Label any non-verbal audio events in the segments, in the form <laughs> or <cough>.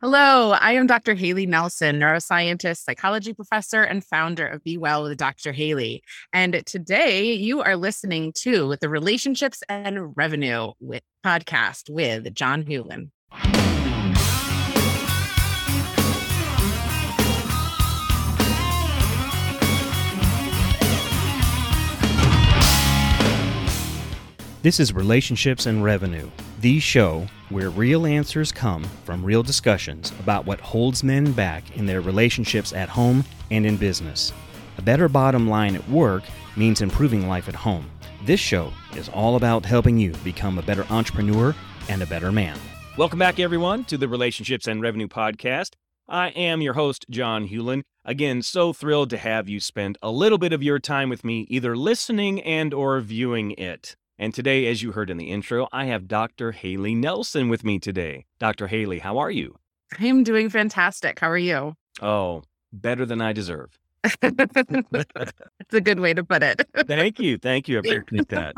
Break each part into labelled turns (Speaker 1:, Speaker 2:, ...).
Speaker 1: Hello, I am Dr. Haley Nelson, neuroscientist, psychology professor, and founder of Be Well with Dr. Haley. And today you are listening to the Relationships and Revenue with, podcast with John Hewlin.
Speaker 2: This is Relationships and Revenue, the show where real answers come from real discussions about what holds men back in their relationships at home and in business. A better bottom line at work means improving life at home. This show is all about helping you become a better entrepreneur and a better man. Welcome back, everyone, to the Relationships and Revenue Podcast. I am your host, John Hewlin. Again, so thrilled to have you spend a little bit of your time with me, either listening and or viewing it. And today, as you heard in the intro, I have Dr. Haley Nelson with me today. Dr. Haley, how are you?
Speaker 1: I am doing fantastic. How are you?
Speaker 2: Oh, better than I deserve.
Speaker 1: It's a good way to put it.
Speaker 2: Thank you. Thank you. I <laughs> appreciate that.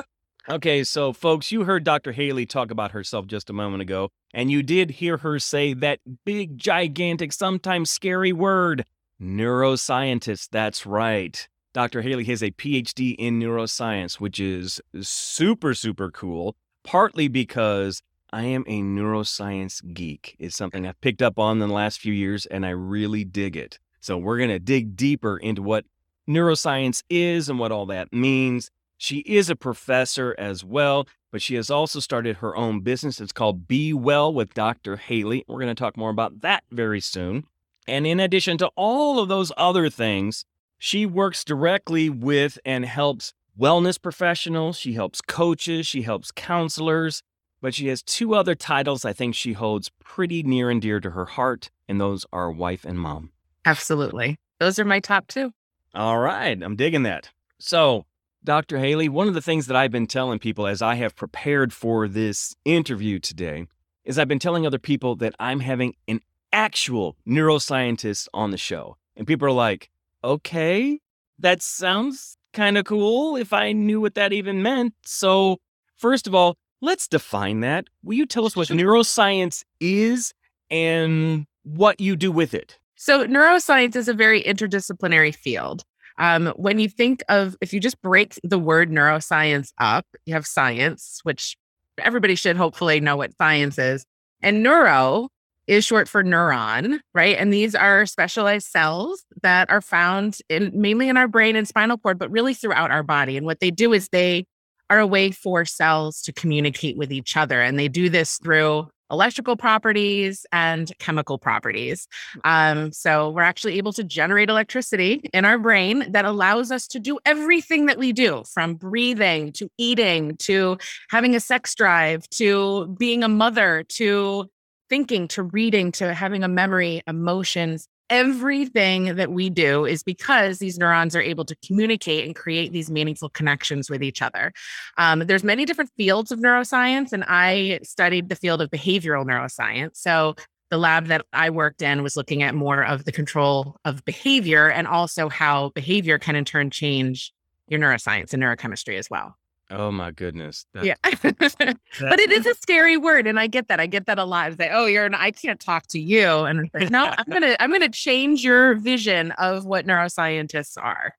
Speaker 2: Okay, so folks, you heard Dr. Haley talk about herself just a moment ago, and you did hear her say that big, gigantic, sometimes scary word neuroscientist. That's right. Dr. Haley has a PhD in neuroscience, which is super, super cool, partly because I am a neuroscience geek. It's something I've picked up on in the last few years, and I really dig it. So, we're going to dig deeper into what neuroscience is and what all that means. She is a professor as well, but she has also started her own business. It's called Be Well with Dr. Haley. We're going to talk more about that very soon. And in addition to all of those other things, she works directly with and helps wellness professionals, she helps coaches, she helps counselors, but she has two other titles I think she holds pretty near and dear to her heart, and those are wife and mom.
Speaker 1: Absolutely. Those are my top two.
Speaker 2: All right, I'm digging that. So, Dr. Haley, one of the things that I've been telling people as I have prepared for this interview today is I've been telling other people that I'm having an actual neuroscientist on the show. And people are like, okay, that sounds kind of cool if I knew what that even meant. So, first of all, let's define that. Will you tell us what neuroscience is and what you do with it?
Speaker 1: So, neuroscience is a very interdisciplinary field. Um, when you think of, if you just break the word neuroscience up, you have science, which everybody should hopefully know what science is. And neuro is short for neuron, right? And these are specialized cells that are found in mainly in our brain and spinal cord, but really throughout our body. And what they do is they are a way for cells to communicate with each other. And they do this through electrical properties and chemical properties. Um, so we're actually able to generate electricity in our brain that allows us to do everything that we do from breathing to eating to having a sex drive to being a mother to thinking to reading to having a memory, emotions, everything that we do is because these neurons are able to communicate and create these meaningful connections with each other. Um, there's many different fields of neuroscience, and I studied the field of behavioral neuroscience. So the lab that I worked in was looking at more of the control of behavior and also how behavior can in turn change your neuroscience and neurochemistry as well.
Speaker 2: Oh my goodness.
Speaker 1: That, yeah. <laughs> but it is a scary word. And I get that. I get that a lot. Say, oh, you're an I can't talk to you. And like, no, I'm <laughs> gonna I'm gonna change your vision of what neuroscientists are.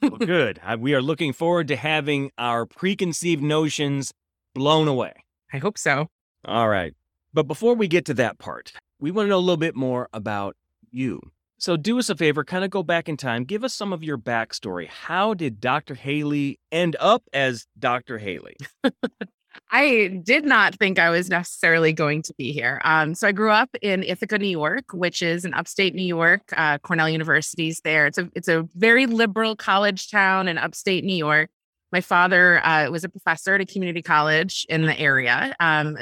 Speaker 2: well, good. I, we are looking forward to having our preconceived notions blown away.
Speaker 1: I hope so.
Speaker 2: All right. But before we get to that part, we want to know a little bit more about you. So, do us a favor, kind of go back in time. Give us some of your backstory. How did Dr. Haley end up as Dr. Haley?
Speaker 1: I did not think I was necessarily going to be here. Um, so I grew up in Ithaca, New York, which is in upstate New York. Uh, Cornell University's there. It's a it's a very liberal college town in upstate New York. My father uh, was a professor at a community college in the area, um,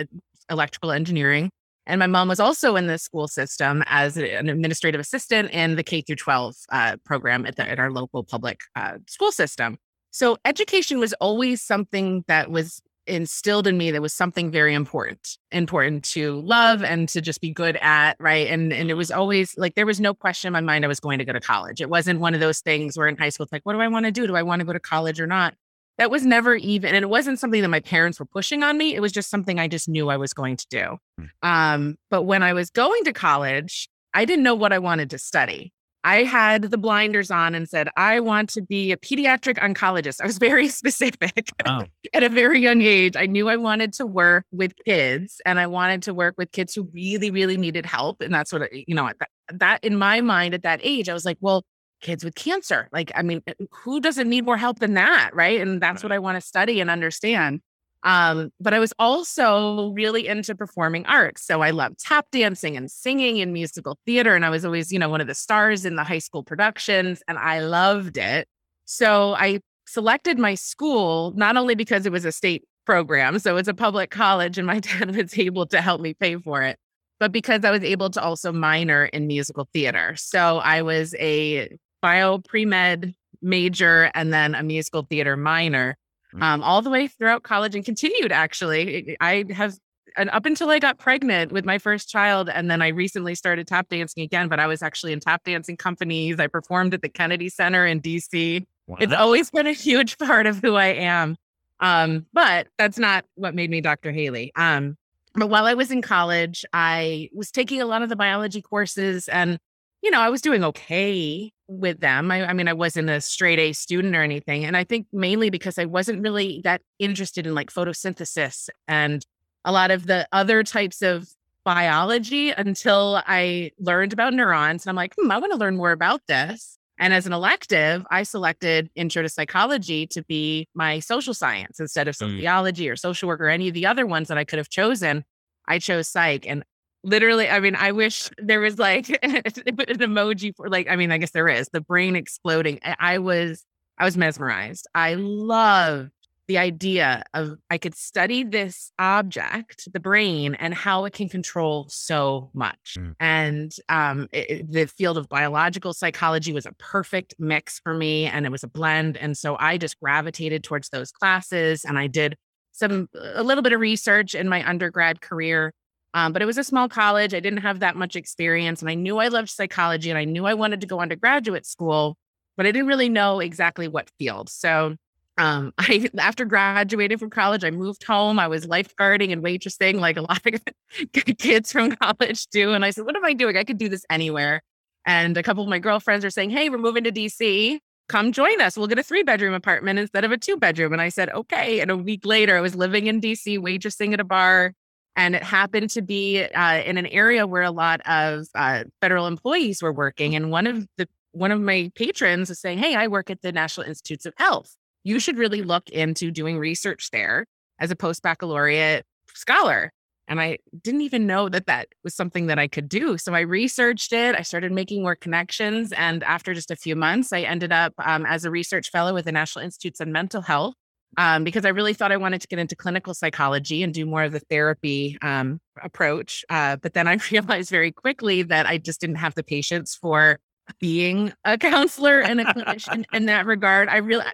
Speaker 1: electrical engineering. And my mom was also in the school system as an administrative assistant in the K through 12 uh, program at, the, our local public uh, school system. So education was always something that was instilled in me that was something very important important to love and to just be good at right? And and it was always like there was no question in my mind i was going to go to college. It wasn't one of those things where in high school it's like what do i want to do? Do i want to go to college or not that was never even, and it wasn't something that my parents were pushing on me. It was just something I just knew I was going to do.
Speaker 2: Hmm.
Speaker 1: Um, but when I was going to college, I didn't know what I wanted to study. I had the blinders on and said, I want to be a pediatric oncologist. I was very <laughs> specific
Speaker 2: Oh.
Speaker 1: at a very young age. I knew I wanted to work with kids and I wanted to work with kids who really, really needed help. And that's what, I- you know, that, that in my mind at that age, I was like, well, kids with cancer. Like, I mean, who doesn't need more help than that? Right. And that's what I want to study and understand. Um, but I was also really into performing arts. So I loved tap dancing and singing and musical theater. And I was always, you know, one of the stars in the high school productions, and I loved it. So I selected my school not only because it was a state program, so it's a public college, and my <laughs> dad was able to help me pay for it, but because I was able to also minor in musical theater. So I was a bio pre med major and then a musical theater minor
Speaker 2: Mm.
Speaker 1: um, all the way throughout college and continued actually. I have and up until I got pregnant with my first child, and then I recently started tap dancing again. But I was actually in tap dancing companies. I performed at the Kennedy Center in DC. It's always been a huge part of who I am. Um, but that's not what made me Dr. Haley. Um, but while I was in college, I was taking a lot of the biology courses and, you know, I was doing okay with them. I, I mean, I wasn't a straight A student or anything. And I think mainly because I wasn't really that interested in like photosynthesis and a lot of the other types of biology until I learned about neurons. And I'm like, hmm, I want to learn more about this. And as an elective, I selected intro to psychology to be my social science instead of
Speaker 2: Mm.
Speaker 1: sociology or social work or any of the other ones that I could have chosen. I chose psych. And literally, I mean, I wish there was like <laughs> an emoji for like, I mean, I guess there is the brain exploding. I, I was, I was mesmerized. I love the idea of I could study this object, the brain, and how it can control so much.
Speaker 2: Mm.
Speaker 1: And um, it- the field of biological psychology was a perfect mix for me, and it was a blend. And so I just gravitated towards those classes, and I did some a little bit of research in my undergrad career. Um, but it was a small college. I didn't have that much experience, and I knew I loved psychology, and I knew I wanted to go on to graduate school, but I didn't really know exactly what field. So um, <laughs> I after graduating from college, I moved home. I was lifeguarding and waitressing like a <laughs> lot of kids from college do. And I said, "What am I doing? I could do this anywhere." And a couple of my girlfriends are saying, "Hey, we're moving to DC. Come join us. We'll get a three bedroom apartment instead of a two bedroom." And I said, "Okay." And a week later, I was living in DC, waitressing at a bar. And it happened to be uh, in an area where a lot of uh, federal employees were working. And one of the one of my patrons was saying, "Hey, I work at the National Institutes of Health. You should really look into doing research there as a post baccalaureate scholar." And I didn't even know that that was something that I could do. So I researched it. I started making more connections, and after just a few months, I ended up um, as a research fellow with the National Institutes on Mental Health. Um, because I really thought I wanted to get into clinical psychology and do more of the therapy um, approach. Uh, but then I <laughs> realized very quickly that I just didn't have the patience for being a counselor and a clinician in that regard. I really,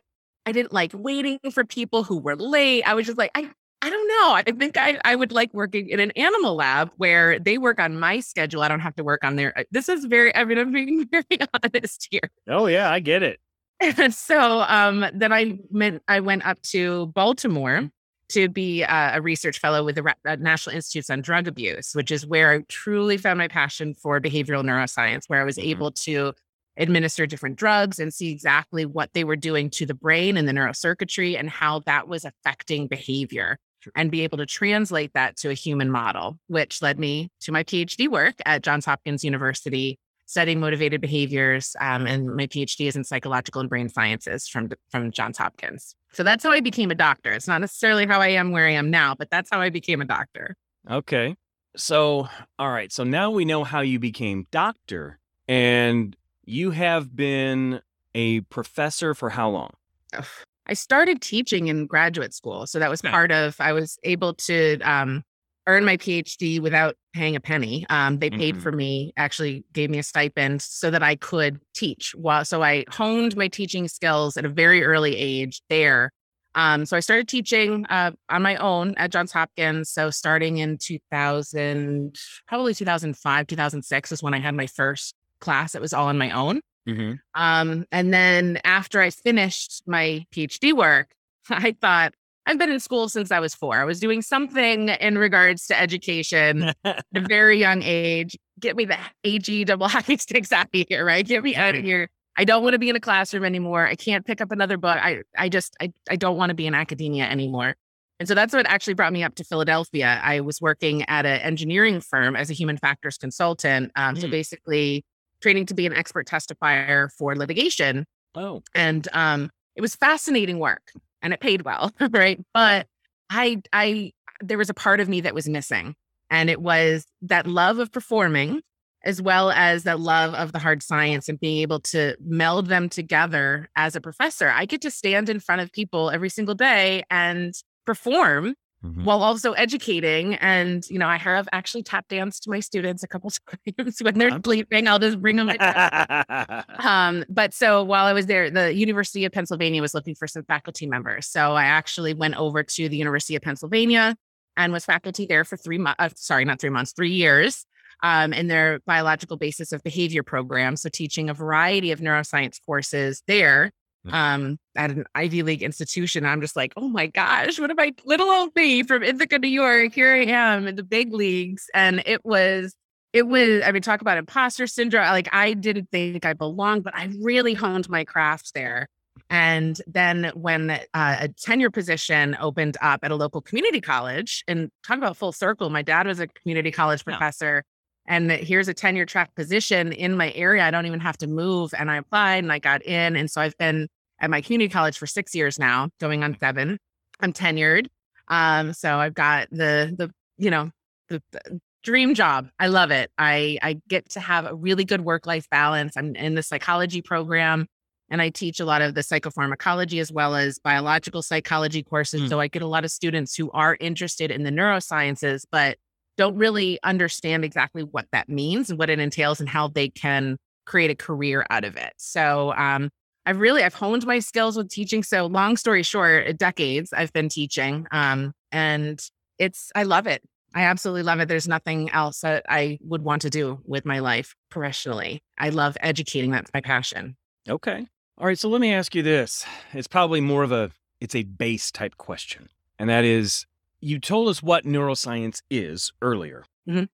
Speaker 1: I didn't like waiting for people who were late. I was just like, I, I don't know. I think I, I would like working in an animal lab where they work on my schedule. I don't have to work on their. This is very. I mean, I'm being <laughs> very honest here.
Speaker 2: Oh yeah, I get it.
Speaker 1: And <laughs> so um, then I went, I went up to Baltimore to be uh, a research fellow with the uh, National Institutes on Drug Abuse, which is where I truly found my passion for behavioral neuroscience, where I was
Speaker 2: Mhm.
Speaker 1: able to administer different drugs and see exactly what they were doing to the brain and the neurocircuitry and how that was affecting behavior
Speaker 2: Sure.
Speaker 1: and be able to translate that to a human model, which led me to my PhD work at Johns Hopkins University studying motivated behaviors. Um, and my PhD is in psychological and brain sciences from, from Johns Hopkins. So that's how I became a doctor. It's not necessarily how I am where I am now, but that's how I became a doctor.
Speaker 2: Okay. So, all right. So now we know how you became doctor, and you have been a professor for how long?
Speaker 1: I started teaching in graduate school. So that was part of, I was able to um, earn my PhD without paying a penny. Um, they paid
Speaker 2: Mhm.
Speaker 1: for me, actually gave me a stipend so that I could teach. While, so I honed my teaching skills at a very early age there. Um, so I started teaching uh, on my own at Johns Hopkins. So starting in 2000, probably 2005, 2006 is when I had my first class. It was all on my own.
Speaker 2: Mm-hmm.
Speaker 1: Um, and then after I finished my PhD work, <laughs> I thought, I've been in school since I was four. I was doing something in regards to education <laughs> at a very young age. Get me the AG double <laughs> hockey sticks out of here, right? Get me out of here. I don't want to be in a classroom anymore. I can't pick up another book. I, I just, I, I don't want to be in academia anymore. And so that's what actually brought me up to Philadelphia. I was working at an engineering firm as a human factors consultant. Um, mm. So basically, training to be an expert testifier for litigation.
Speaker 2: Oh.
Speaker 1: And um, it was fascinating work and it paid well, <laughs> right? But I I there was a part of me that was missing. And it was that love of performing as well as that love of the hard science and being able to meld them together as a professor. I get to stand in front of people every single day and perform mm-hmm. while also educating. And, you know, I have actually tap danced to my students a couple <laughs> times when they're sleeping. I'll just bring them. <laughs> um, but so while I was there, the University of Pennsylvania was looking for some faculty members. So I actually went over to the University of Pennsylvania and was faculty there for three months. Uh, sorry, not three months, three years. Um, in their biological basis of behavior program. So, teaching a variety of neuroscience courses there. Um, at an Ivy League institution. I'm just like, oh my gosh, what am I, little old me from Ithaca, New York? Here I am in the big leagues. And it was, it was, I mean, talk about imposter syndrome. Like, I didn't think I belonged, but I really honed my craft there. And then when uh, a tenure position opened up at a local community college, and talk about full circle, my dad was a community college professor. Yeah. And here's a tenure track position in my area. I don't even have to move. And I applied and I got in. And so I've been at my community college for six years now, going on seven. I'm tenured. Um, so I've got the the you know the, the dream job. I love it. I I get to have a really good work life balance. I'm in the psychology program, and I teach a lot of the psychopharmacology as well as biological psychology courses. Mm. So I get a lot of students who are interested in the neurosciences, but don't really understand exactly what that means and what it entails and how they can create a career out of it. So um, I've really I've honed my skills with teaching. So long story short, decades I've been teaching. Um, and it's I love it. I absolutely love it. There's nothing else that I would want to do with my life professionally. I love educating. That's my passion.
Speaker 2: Okay. All right. So let me ask you this. It's probably more of a it's a base type question. And that is you told us what neuroscience is earlier. Mm-hmm.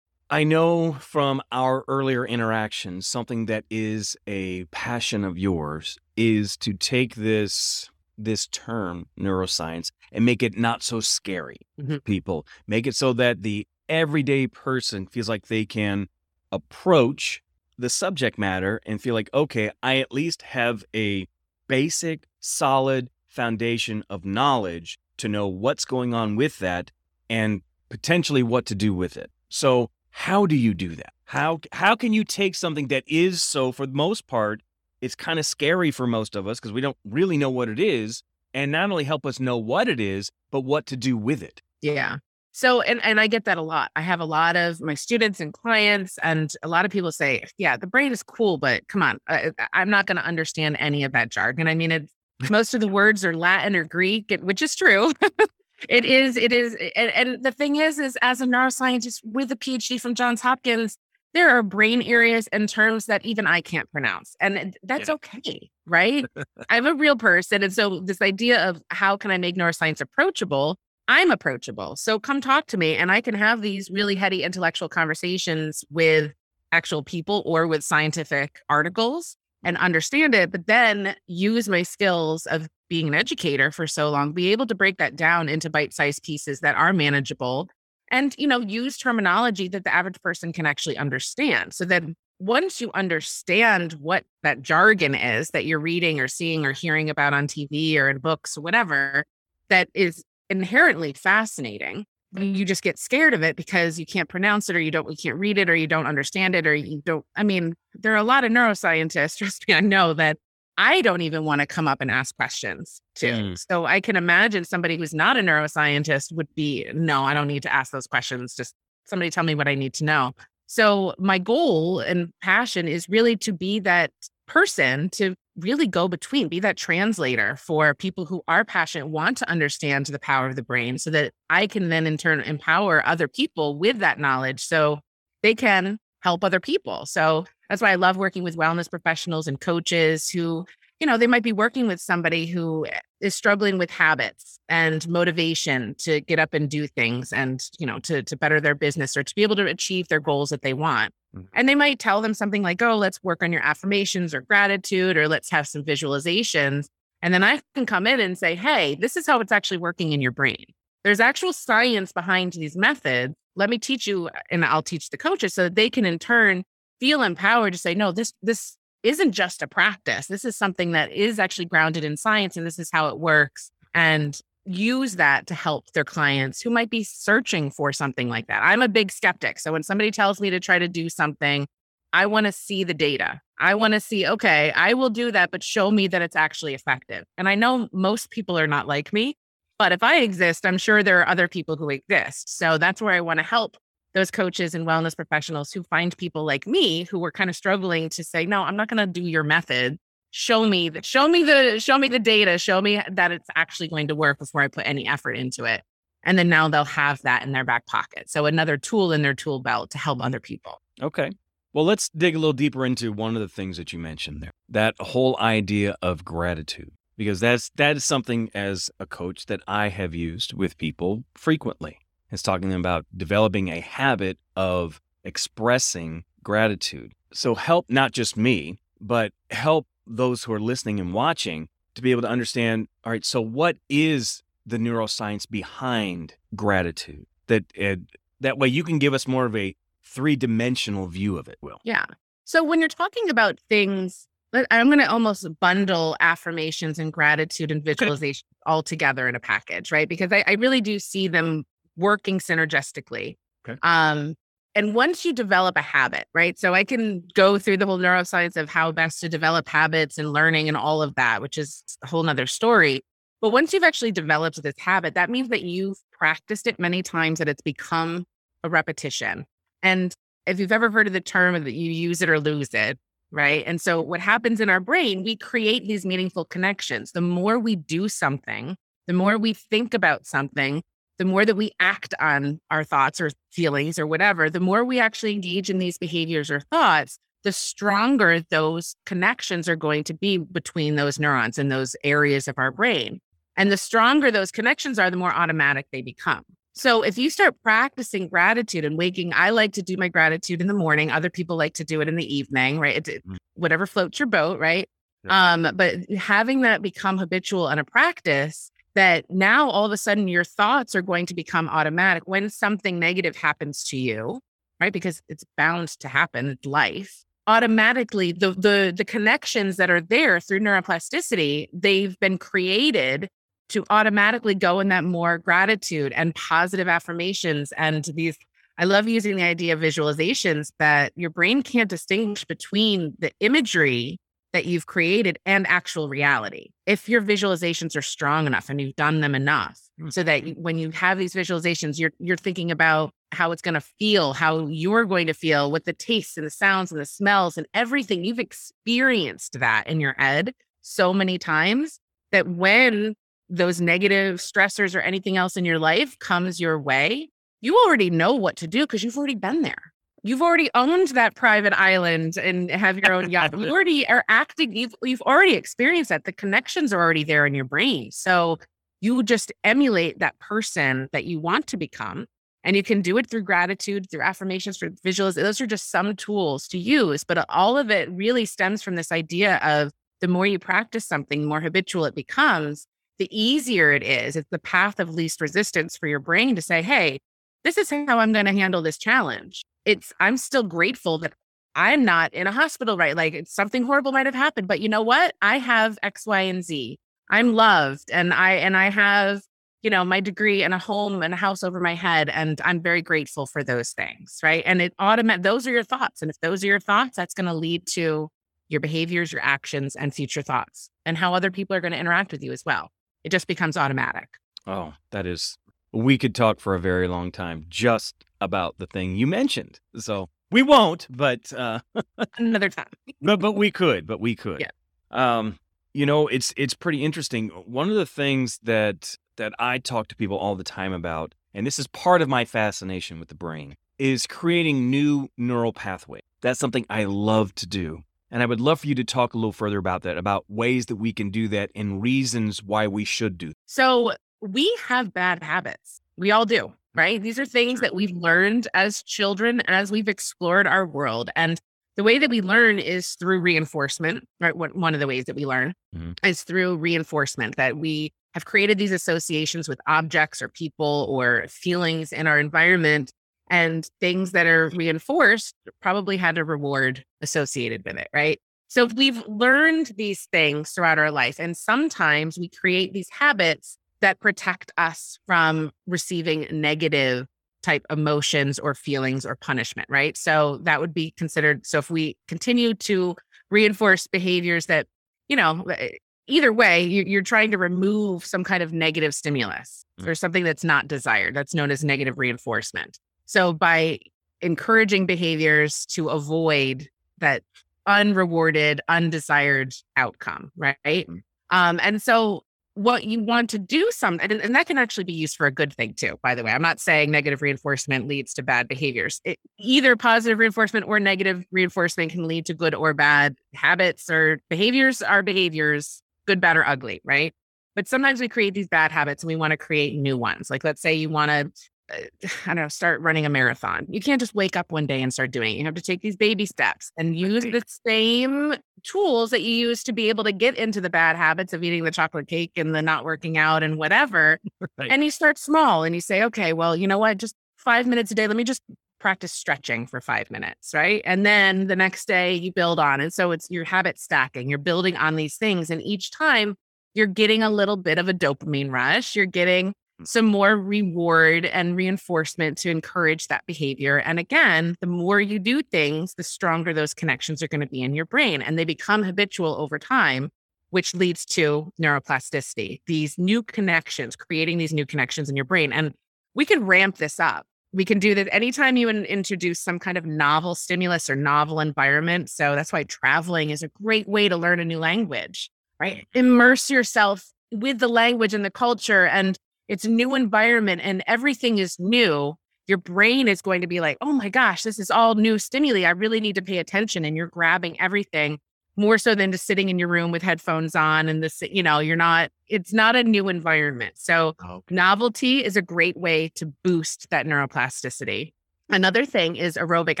Speaker 2: I know from our earlier interactions, something that is a passion of yours is to take this this term neuroscience and make it not so scary mm-hmm. people make it so that the everyday person feels like they can approach the subject matter and feel like okay i at least have a basic solid foundation of knowledge to know what's going on with that and potentially what to do with it so how do you do that? How how can you take something that is so for the most part it's kind of scary for most of us because we don't really know what it is and not only help us know what it is but what to do with it?
Speaker 1: Yeah. So and and i get that a lot. I have a lot of my students and clients and a lot of people say yeah the brain is cool but come on I, i'm not going to understand any of that jargon. I mean it's <laughs> most of the words are latin or greek which is true <laughs> it is it is and, and the thing is is as a neuroscientist with a phd from johns hopkins there are brain areas and terms that even I can't pronounce. And that's yeah. okay, right? I'm a real person. And so, this idea of how can I make neuroscience approachable? I'm approachable. So, come talk to me, and I can have these really heady intellectual conversations with actual people or with scientific articles and understand it, but then use my skills of being an educator for so long, be able to break that down into bite sized pieces that are manageable and you know use terminology that the average person can actually understand. So that once you understand what that jargon is that you're reading or seeing or hearing about on TV or in books or whatever that is inherently fascinating. You just get scared of it because you can't pronounce it or you don't you can't read it or you don't understand it or you don't i mean there are a lot of neuroscientists <laughs> trust me i know that I don't even want to come up and ask questions to. Mm. So I can imagine somebody who's not a neuroscientist would be, no, I don't need to ask those questions. Just somebody tell me what I need to know. So my goal and passion is really to be that person to really go between, be that translator for people who are passionate, want to understand the power of the brain so that I can then in turn empower other people with that knowledge so they can help other people. So that's why I love working with wellness professionals and coaches who you know, they might be working with somebody who is struggling with habits and motivation to get up and do things and, you know, to, to better their business or to be able to achieve their goals that they want. Mm-hmm. And they might tell them something like, oh, let's work on your affirmations or gratitude, or let's have some visualizations. And then I can come in and say, hey, this is how it's actually working in your brain. There's actual science behind these methods. Let me teach you, and I'll teach the coaches so that they can in turn feel empowered to say, no, this, this isn't just a practice. This is something that is actually grounded in science and this is how it works. And use that to help their clients who might be searching for something like that. I'm a big skeptic. So when somebody tells me to try to do something, I want to see the data. I want to see, okay, I will do that, but show me that it's actually effective. And I know most people are not like me, but if I exist, I'm sure there are other people who exist. So that's where I want to help those coaches and wellness professionals who find people like me who were kind of struggling to say, no, I'm not going to do your method. Show me the, show me the, show me the data, show me that it's actually going to work before I put any effort into it. And then now they'll have that in their back pocket. So another tool in their tool belt to help other people.
Speaker 2: Okay. Well, let's dig a little deeper into one of the things that you mentioned there. That whole idea of gratitude because that's that is something as a coach that I have used with people frequently is talking about developing a habit of expressing gratitude. So help not just me, but help those who are listening and watching to be able to understand all right, so what is the neuroscience behind gratitude? That uh, that way you can give us more of a three-dimensional view of it, Will.
Speaker 1: Yeah. So when you're talking about things I'm going to almost bundle affirmations and gratitude and visualization all together in a package, right? Because I, I, really do see them working synergistically. Okay. Um, and once you develop a habit, right? So I can go through the whole neuroscience of how best to develop habits and learning and all of that, which is a whole nother story. But once you've actually developed this habit, that means that you've practiced it many times that it's become a repetition. And if you've ever heard of the term that you use it or lose it, right? And so what happens in our brain, we create these meaningful connections. The more we do something, the more we think about something, the more that we act on our thoughts or feelings or whatever, the more we actually engage in these behaviors or thoughts, the stronger those connections are going to be between those neurons and those areas of our brain. And the stronger those connections are, the more automatic they become. So if you start practicing gratitude and waking, I like to do my gratitude in the morning. Other people like to do it in the evening, right? It, mm. whatever floats your boat, right? Yeah. Um, but having that become habitual and a practice that now all of a sudden your thoughts are going to become automatic when something negative happens to you, right? Because it's bound to happen, it's life. Automatically, the the the connections that are there through neuroplasticity, they've been created to automatically go in that more gratitude and positive affirmations and these I love using the idea of visualizations that your brain can't distinguish between the imagery that you've created and actual reality. If your visualizations are strong enough and you've done them enough mm. so that when you have these visualizations you're you're thinking about how it's going to feel, how you're going to feel with the tastes and the sounds and the smells and everything you've experienced that in your head so many times that when those negative stressors or anything else in your life comes your way, you already know what to do because you've already been there you've already owned that private island and have your own yacht. You <laughs> already are acting, you've, you've already experienced that. The connections are already there in your brain. So you just emulate that person that you want to become. And you can do it through gratitude, through affirmations, through visuals. Those are just some tools to use. But all of it really stems from this idea of the more you practice something, the more habitual it becomes, the easier it is. It's the path of least resistance for your brain to say, hey, this is how I'm going to handle this challenge it's I'm still grateful that I'm not in a hospital, right? Like something horrible might have happened, but you know what? I have X, Y, and Z. I'm loved and I and I have, you know, my degree and a home and a house over my head. And I'm very grateful for those things. Right. And it automatic those are your thoughts. And if those are your thoughts, that's going to lead to your behaviors, your actions, and future thoughts and how other people are going to interact with you as well. It just becomes automatic.
Speaker 2: Oh, that is we could talk for a very long time just about the thing you mentioned. So we won't, but uh, <laughs>
Speaker 1: another time.
Speaker 2: but but we could, but we could.
Speaker 1: Yeah.
Speaker 2: Um, you know, it's it's pretty interesting. One of the things that that I talk to people all the time about, and this is part of my fascination with the brain, is creating new neural pathways. That's something I love to do. And I would love for you to talk a little further about that, about ways that we can do that and reasons why we should do.
Speaker 1: So we have bad habits. We all do, right? These are things that we've learned as children as we've explored our world. And the way that we learn is through reinforcement, right? One of the ways that we learn mm-hmm. is through reinforcement that we have created these associations with objects or people or feelings in our environment and things that are reinforced probably had a reward associated with it, right? So we've learned these things throughout our life, and sometimes we create these habits that protect us from receiving negative type emotions or feelings or punishment, right? So that would be considered. So if we continue to reinforce behaviors that, you know, eh, either way, you're trying to remove some kind of negative stimulus mm. or something that's not desired. That's known as negative reinforcement. So by encouraging behaviors to avoid that unrewarded, undesired outcome, right? Mm. Um, and so what you want to do some and, and, that can actually be used for a good thing too by the way. I'm not saying negative reinforcement leads to bad behaviors. It, either positive reinforcement or negative reinforcement can lead to good or bad habits or behaviors. Are behaviors good bad or ugly right? But sometimes we create these bad habits and we want to create new ones. Like let's say you want to Eh, <sighs> I don't know, start running a marathon. You can't just wake up one day and start doing it. You have to take these baby steps and use the same tools that you use to be able to get into the bad habits of eating the chocolate cake and the not working out and whatever. <laughs> Right. And you start small and you say, okay, well, you know what? Just five minutes a day. Let me just practice stretching for five minutes. Right. And then the next day you build on. And so it's your habit stacking. You're building on these things. And each time you're getting a little bit of a dopamine rush. You're getting Mm. some more reward and reinforcement to encourage that behavior. And again, the more you do things, the stronger those connections are going to be in your brain and they become habitual over time, which leads to neuroplasticity, these new connections, creating these new connections in your brain. And we can ramp this up. We can do that anytime you introduce some kind of novel stimulus or novel environment. So that's why traveling is a great way to learn a new language, right? Mm. Immerse yourself with the language and the culture and it's a new environment and everything is new, your brain is going to be like, oh my gosh, this is all new stimuli. I really need to pay attention. And you're grabbing everything more so than just sitting in your room with headphones on and this, you know, you're not, it's not a new environment. So okay. novelty is a great way to boost that neuroplasticity. Another thing is aerobic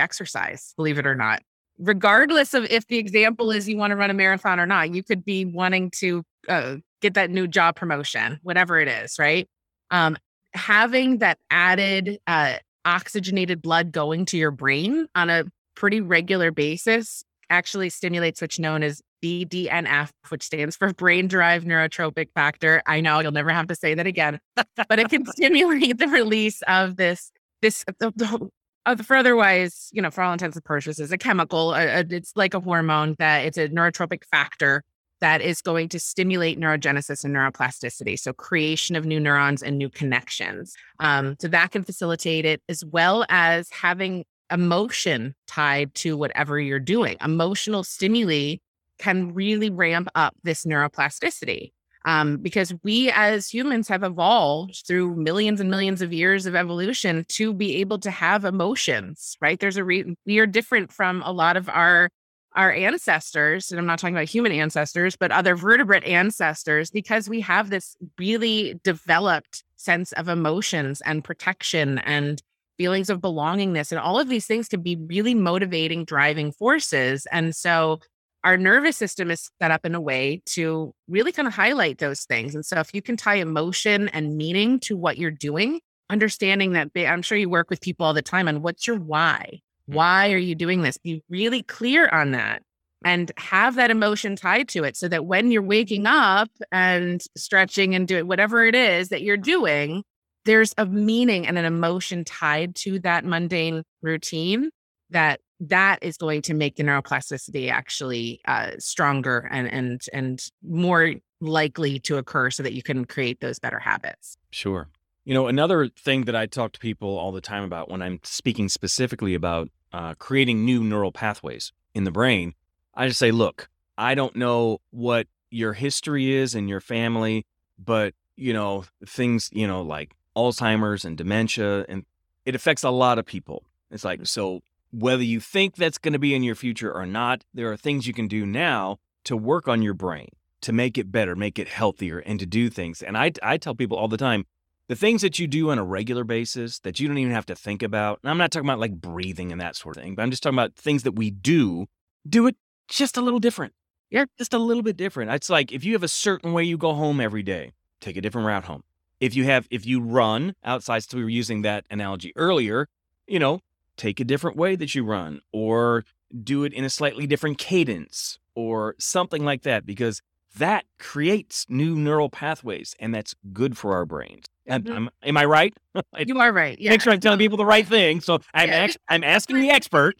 Speaker 1: exercise, believe it or not. Regardless of if the example is you want to run a marathon or not, you could be wanting to uh, get that new job promotion, whatever it is, right? Um, having that added uh, oxygenated blood going to your brain on a pretty regular basis actually stimulates what's known as BDNF, which stands for brain derived neurotrophic factor. I know you'll never have to say that again, but it can <laughs> stimulate the release of this, this, the, the, uh, for otherwise, you know, for all intents and purposes, a chemical. Uh, uh, it's like a hormone that it's a neurotrophic factor that is going to stimulate neurogenesis and neuroplasticity. So, creation of new neurons and new connections. Um, so, that can facilitate it as well as having emotion tied to whatever you're doing. Emotional stimuli can really ramp up this neuroplasticity. Um, because we as humans have evolved through millions and millions of years of evolution to be able to have emotions, right? There's a we are different from a lot of our our ancestors, and I'm not talking about human ancestors, but other vertebrate ancestors, because we have this really developed sense of emotions and protection and feelings of belongingness. And all of these things can be really motivating, driving forces. And so our nervous system is set up in a way to really kind of highlight those things. And so if you can tie emotion and meaning to what you're doing, understanding that I'm sure you work with people all the time on what's your why? Mm. Why are you doing this? Be really clear on that and have that emotion tied to it so that when you're waking up and stretching and doing whatever it is that you're doing, there's a meaning and an emotion tied to that mundane routine that that is going to make the neuroplasticity actually uh, stronger and and and more likely to occur so that you can create those better habits.
Speaker 2: Sure. You know, another thing that I talk to people all the time about when I'm speaking specifically about uh, creating new neural pathways in the brain, I just say, look, I don't know what your history is in your family, but, you know, things, you know, like Alzheimer's and dementia, and it affects a lot of people. It's like, so whether you think that's going to be in your future or not, there are things you can do now to work on your brain, to make it better, make it healthier, and to do things. And I, I tell people all the time the things that you do on a regular basis that you don't even have to think about. And I'm not talking about like breathing and that sort of thing, but I'm just talking about things that we do, do it just a little different. Yeah, just a little bit different. It's like if you have a certain way you go home every day, take a different route home. If you have, if you run outside, so we were using that analogy earlier, you know, take a different way that you run or do it in a slightly different cadence or something like that, because that creates new neural pathways and that's good for our brains. And
Speaker 1: Mhm.
Speaker 2: I'm, am I right? <laughs>
Speaker 1: You are right. Yeah.
Speaker 2: Make sure I'm telling people the right thing. So I'm
Speaker 1: Yeah.
Speaker 2: act- I'm asking the <laughs> expert.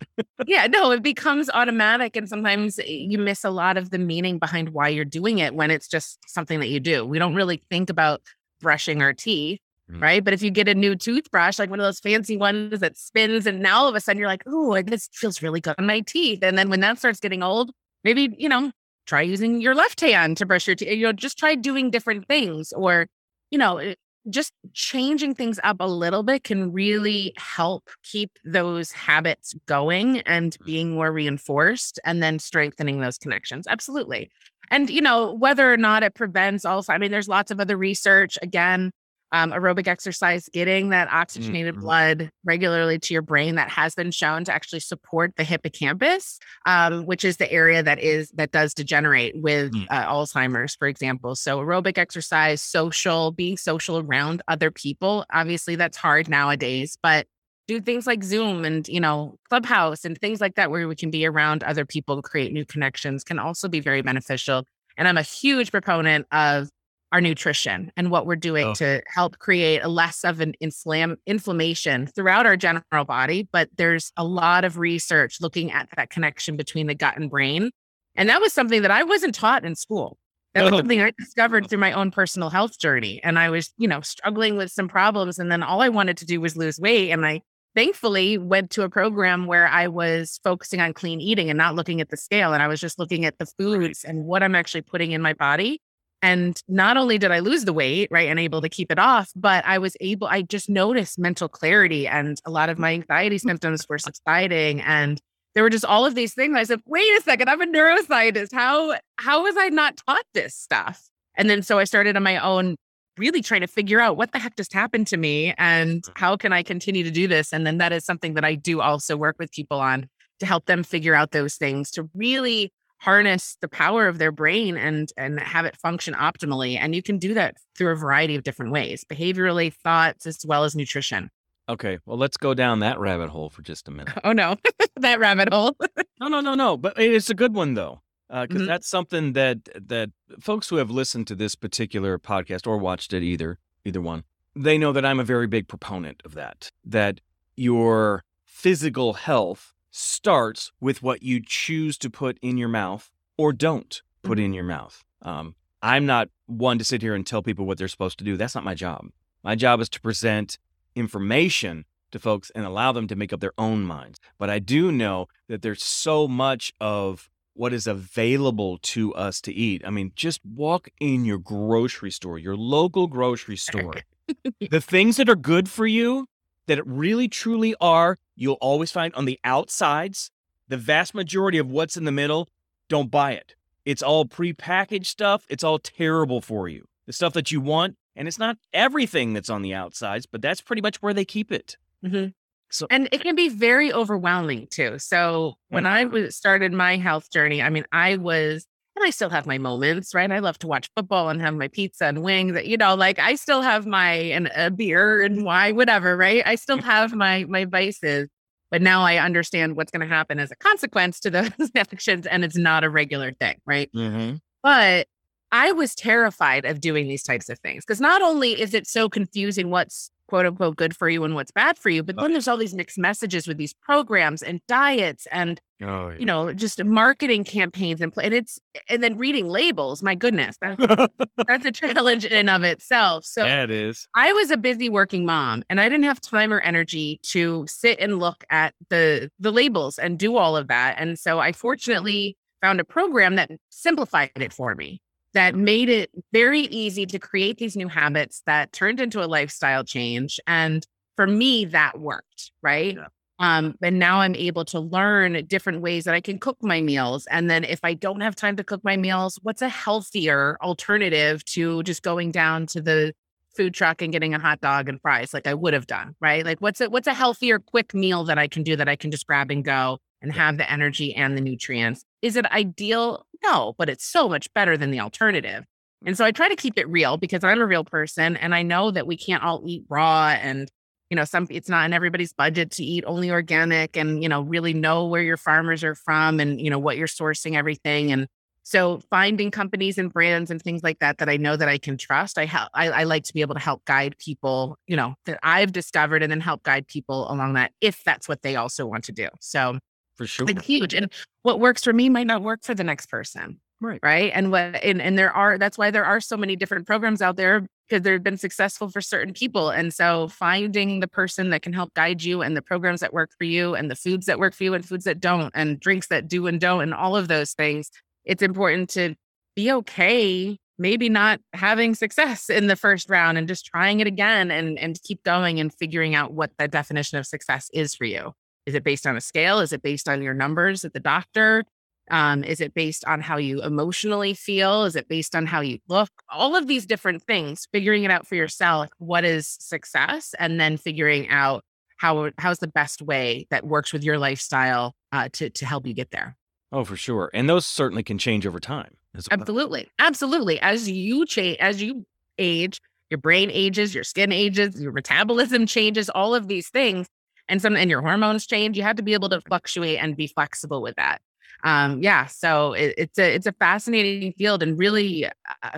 Speaker 1: yeah, no, it becomes automatic. And sometimes you miss a lot of the meaning behind why you're doing it when it's just something that you do. We don't really think about brushing our teeth,
Speaker 2: Mm.
Speaker 1: right? But if you get a new toothbrush, like one of those fancy ones that spins, and now all of a sudden you're like, oh, this feels really good on my teeth. And then when that starts getting old, maybe, you know, try using your left hand to brush your teeth. You know, just try doing different things or, you know, just changing things up a little bit can really help keep those habits going and mm-hmm. being more reinforced and then strengthening those connections. Absolutely. And, you know, whether or not it prevents also, I mean, there's lots of other research. Again, um, aerobic exercise, getting that oxygenated
Speaker 2: Mhm.
Speaker 1: blood regularly to your brain that has been shown to actually support the hippocampus, um, which is the area that is that does degenerate with
Speaker 2: Mm.
Speaker 1: uh, Alzheimer's, for example. So aerobic exercise, social, being social around other people. Obviously, that's hard nowadays, but do things like Zoom and you know Clubhouse and things like that, where we can be around other people, create new connections, can also be very beneficial. And I'm a huge proponent of our nutrition and what we're doing
Speaker 2: Oh.
Speaker 1: to help create a less of an inflam- inflammation throughout our general body. But there's a lot of research looking at that connection between the gut and brain. And that was something that I wasn't taught in school. That was
Speaker 2: Oh.
Speaker 1: something I discovered oh. through my own personal health journey. And I was, you know, struggling with some problems. And then all I wanted to do was lose weight. And I thankfully went to a program where I was focusing on clean eating and not looking at the scale. And I was just looking at the foods and what I'm actually putting in my body. And not only did I lose the weight, right, and able to keep it off, but I was able, I just noticed mental clarity and a lot of my anxiety mm-hmm. symptoms were subsiding. And there were just all of these things. I said, wait a second, I'm a neuroscientist. How how was I not taught this stuff? And then so I started on my own, really trying to figure out what the heck just happened to me and mm-hmm. how can I continue to do this? And then that is something that I do also work with people on to help them figure out those things to really harness the power of their brain and and have it function optimally. And you can do that through a variety of different ways, behaviorally, thoughts, as well as nutrition.
Speaker 2: Okay, well, let's go down that rabbit hole for just a minute.
Speaker 1: Oh no, <laughs> that rabbit hole. <laughs>
Speaker 2: No, no, no, no. But it's a good one though, because
Speaker 1: Mhm.
Speaker 2: that's something that that folks who have listened to this particular podcast or watched it either, either one, they know that I'm a very big proponent of that. That your physical health starts with what you choose to put in your mouth or don't put in your mouth. Um, I'm not one to sit here and tell people what they're supposed to do. That's not my job. My job is to present information to folks and allow them to make up their own minds. But I do know that there's so much of what is available to us to eat. I mean, just walk in your grocery store, your local grocery store. <laughs> the things that are good for you, that it really truly are, you'll always find on the outsides. The vast majority of what's in the middle, don't buy it. It's all prepackaged stuff. It's all terrible for you. The stuff that you want, and it's not everything that's on the outsides, but that's pretty much where they keep it.
Speaker 1: Mhm.
Speaker 2: So-
Speaker 1: and it can be very overwhelming too. So when I was started my health journey, I mean, I was, and I still have my moments, right? I love to watch football and have my pizza and wings. You know, like I still have my and a beer and wine, whatever, right? I still have my my vices, but now I understand what's going to happen as a consequence to those <laughs> actions, and it's not a regular thing, right?
Speaker 2: Mm-hmm.
Speaker 1: But I was terrified of doing these types of things because not only is it so confusing what's quote unquote good for you and what's bad for you, but oh, then there's all these mixed messages with these programs and diets and
Speaker 2: Oh,
Speaker 1: you know just marketing campaigns and, and it's and then reading labels. My goodness, that's, <laughs> that's a challenge in and of itself. So
Speaker 2: yeah, it is.
Speaker 1: I was a busy working mom and I didn't have time or energy to sit and look at the the labels and do all of that. And so I fortunately found a program that simplified it for me. That made it very easy to create these new habits that turned into a lifestyle change. And for me, that worked, right?
Speaker 2: Yeah.
Speaker 1: Um, and now I'm able to learn different ways that I can cook my meals. And then if I don't have time to cook my meals, what's a healthier alternative to just going down to the food truck and getting a hot dog and fries like I would have done, right? Like what's a what's a healthier quick meal that I can do that I can just grab and go and have the energy and the nutrients. Is it ideal? No, but it's so much better than the alternative. And so I try to keep it real because I'm a real person and I know that we can't all eat raw and you know some it's not in everybody's budget to eat only organic and you know really know where your farmers are from and you know what you're sourcing everything and so finding companies and brands and things like that that I know that I can trust I help I, I like to be able to help guide people you know that I've discovered and then help guide people along that if that's what they also want to do so
Speaker 2: for sure.
Speaker 1: it's huge and what works for me might not work for the next person
Speaker 2: right.
Speaker 1: right? And what and, and there are that's why there are so many different programs out there because they've been successful for certain people and so finding the person that can help guide you and the programs that work for you and the foods that work for you and foods that don't and drinks that do and don't and all of those things it's important to be okay maybe not having success in the first round and just trying it again and and keep going and figuring out what the definition of success is for you is it based on a scale is it based on your numbers at the doctor um, is it based on how you emotionally feel? Is it based on how you look? All of these different things, figuring it out for yourself. What is success? And then figuring out how how's the best way that works with your lifestyle uh, to to help you get there.
Speaker 2: Oh, for sure. And those certainly can change over time.
Speaker 1: Well. Absolutely, absolutely. As you change, as you age, your brain ages, your skin ages, your metabolism changes. All of these things, and some and your hormones change. You have to be able to fluctuate and be flexible with that um, yeah, so it, it's a it's a fascinating field and really uh,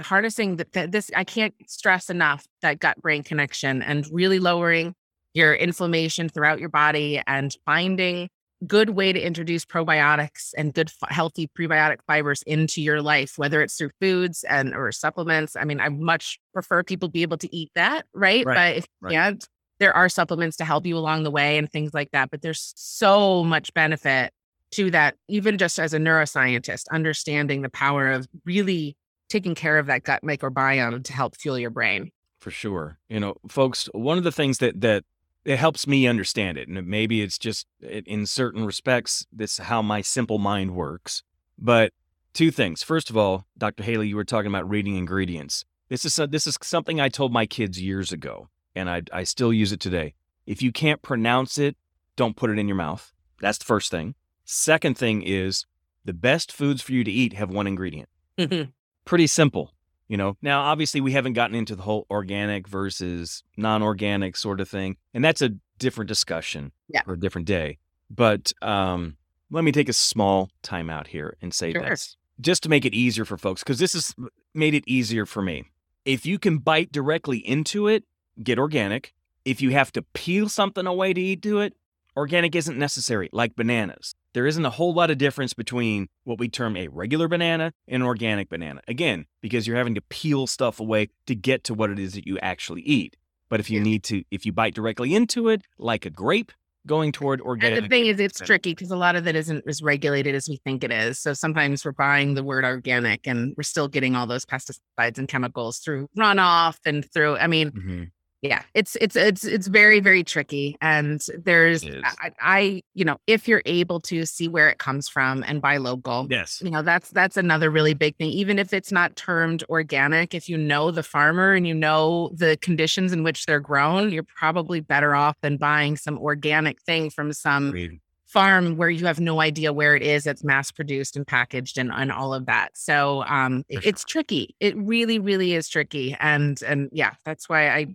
Speaker 1: harnessing that this I can't stress enough that gut brain connection and really lowering your inflammation throughout your body and finding good way to introduce probiotics and good healthy prebiotic fibers into your life whether it's through foods and or supplements i mean i much prefer people be able to eat that right, right. but if right. you can't there are supplements to help you along the way and things like that but there's so much benefit to that, even just as a neuroscientist, understanding the power of really taking care of that gut microbiome to help fuel your brain.
Speaker 2: For sure. You know, folks, one of the things that, that, it helps me understand it. And maybe it's just in certain respects, this how my simple mind works. But two things. First of all, Dr. Hayley, you were talking about reading ingredients. This is this is something I told my kids years ago, and I I still use it today. If you can't pronounce it, don't put it in your mouth. That's the first thing. Second thing is the best foods for you to eat have one ingredient. Mm-hmm. <laughs> Pretty simple, you know. Now, obviously, we haven't gotten into the whole organic versus non organic sort of thing. And that's a different discussion
Speaker 1: yeah.
Speaker 2: for a different day. But um, let me take a small time out here and say
Speaker 1: sure.
Speaker 2: this just to make it easier for folks, because this has made it easier for me. If you can bite directly into it, get organic. If you have to peel something away to eat to it, organic isn't necessary, like bananas there isn't a whole lot of difference between what we term a regular banana and an organic banana. Again, because you're having to peel stuff away to get to what it is that you actually eat. But if you need to, if you bite directly into it, like a grape, going toward organic.
Speaker 1: And the thing is, it's tricky because a lot of it isn't as regulated as we think it is. So sometimes we're buying the word organic and we're still getting all those pesticides and chemicals through runoff and through, I mean, mm-hmm yeah it's it's it's it's very very tricky and there's I, I, you know if you're able to see where it comes from and buy local
Speaker 2: yes
Speaker 1: you know that's that's another really big thing even if it's not termed organic if you know the farmer and you know the conditions in which they're grown you're probably better off than buying some organic thing from some Agreed. farm where you have no idea where it is it's mass produced and packaged and, and all of that so um sure. it's tricky it really really is tricky and and yeah that's why i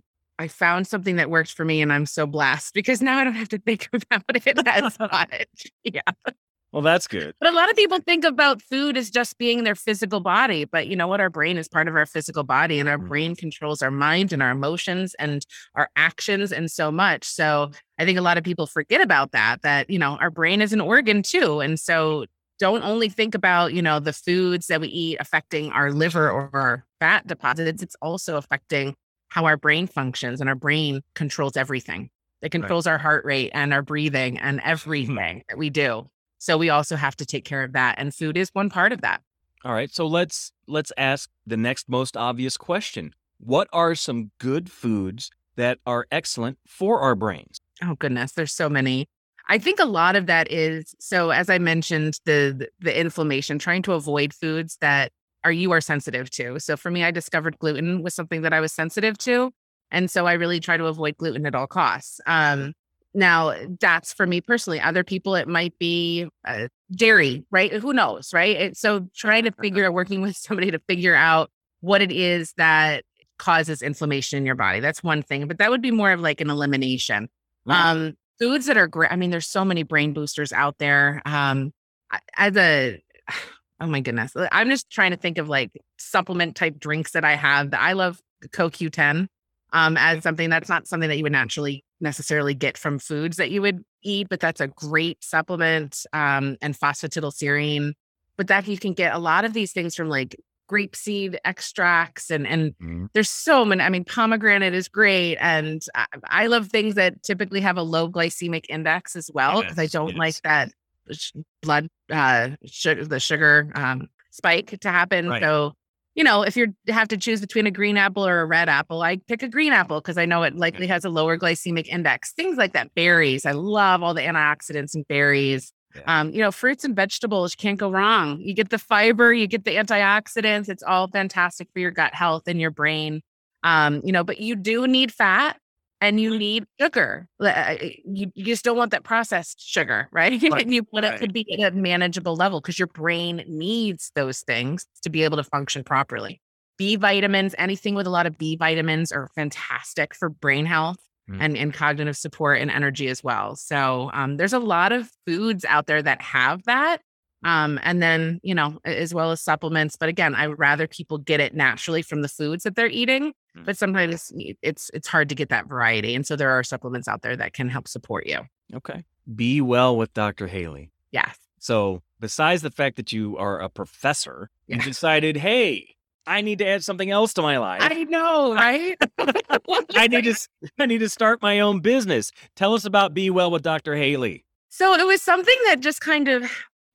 Speaker 1: I found something that works for me and I'm so blessed because now I don't have to think <laughs> about it as <laughs> much. Yeah.
Speaker 2: Well, that's good.
Speaker 1: But a lot of people think about food as just being their physical body. But you know what? Our brain is part of our physical body, and our mm-hmm. brain controls our mind and our emotions and our actions and so much. So I think a lot of people forget about that, that, you know, our brain is an organ too. And so don't only think about, you know, the foods that we eat affecting our liver or our fat deposits, it's also affecting how our brain functions and our brain controls everything. It controls right. our heart rate and our breathing and mm-hmm. everything that we do. So we also have to take care of that and food is one part of that.
Speaker 2: All right, so let's let's ask the next most obvious question. What are some good foods that are excellent for our brains?
Speaker 1: Oh goodness, there's so many. I think a lot of that is so as I mentioned the, the the inflammation trying to avoid foods that are you are sensitive to. So for me I discovered gluten was something that I was sensitive to and so I really try to avoid gluten at all costs. Um now that's for me personally. Other people it might be uh, dairy, right? Who knows, right? It, so trying to <laughs> figure out working with somebody to figure out what it is that causes inflammation in your body. That's one thing, but that would be more of like an elimination. Um, foods that are great. I mean, there's so many brain boosters out there. Um, as a, oh my goodness, I'm just trying to think of like supplement type drinks that I have. I love CoQ10 um, as something that's not something that you would naturally necessarily get from foods that you would eat, but that's a great supplement. Um, and phosphatidylserine, but that you can get a lot of these things from like grapeseed extracts and and mm. there's so many i mean pomegranate is great and I, I, love things that typically have a low glycemic index as well because yes, i don't yes. like that blood uh sugar, the sugar um spike to happen right. so you know if you have to choose between a green apple or a red apple i pick a green apple because i know it likely has a lower glycemic index things like that berries i love all the antioxidants in berries yeah. Um, you know, fruits and vegetables, you can't go wrong. You get the fiber, you get the antioxidants. It's all fantastic for your gut health and your brain. Um, you know, but you do need fat and you need sugar. Uh, you, you just don't want that processed sugar, right? <laughs> right. and you want right. it to be at a manageable level because your brain needs those things to be able to function properly. B vitamins, anything with a lot of B vitamins are fantastic for brain health mm. and, and cognitive support and energy as well. So um, there's a lot of foods out there that have that. Um, and then, you know, as well as supplements. But again, I would rather people get it naturally from the foods that they're eating. Mm. But sometimes it's it's hard to get that variety. And so there are supplements out there that can help support you.
Speaker 2: Okay. Be well with Dr. Hayley.
Speaker 1: Yes.
Speaker 2: So besides the fact that you are a professor, yeah. you decided, hey, I need to add something else to my life.
Speaker 1: I know, right? <laughs>
Speaker 2: I need to I need to start my own business. Tell us about Be Well with Dr. Hayley.
Speaker 1: So it was something that just kind of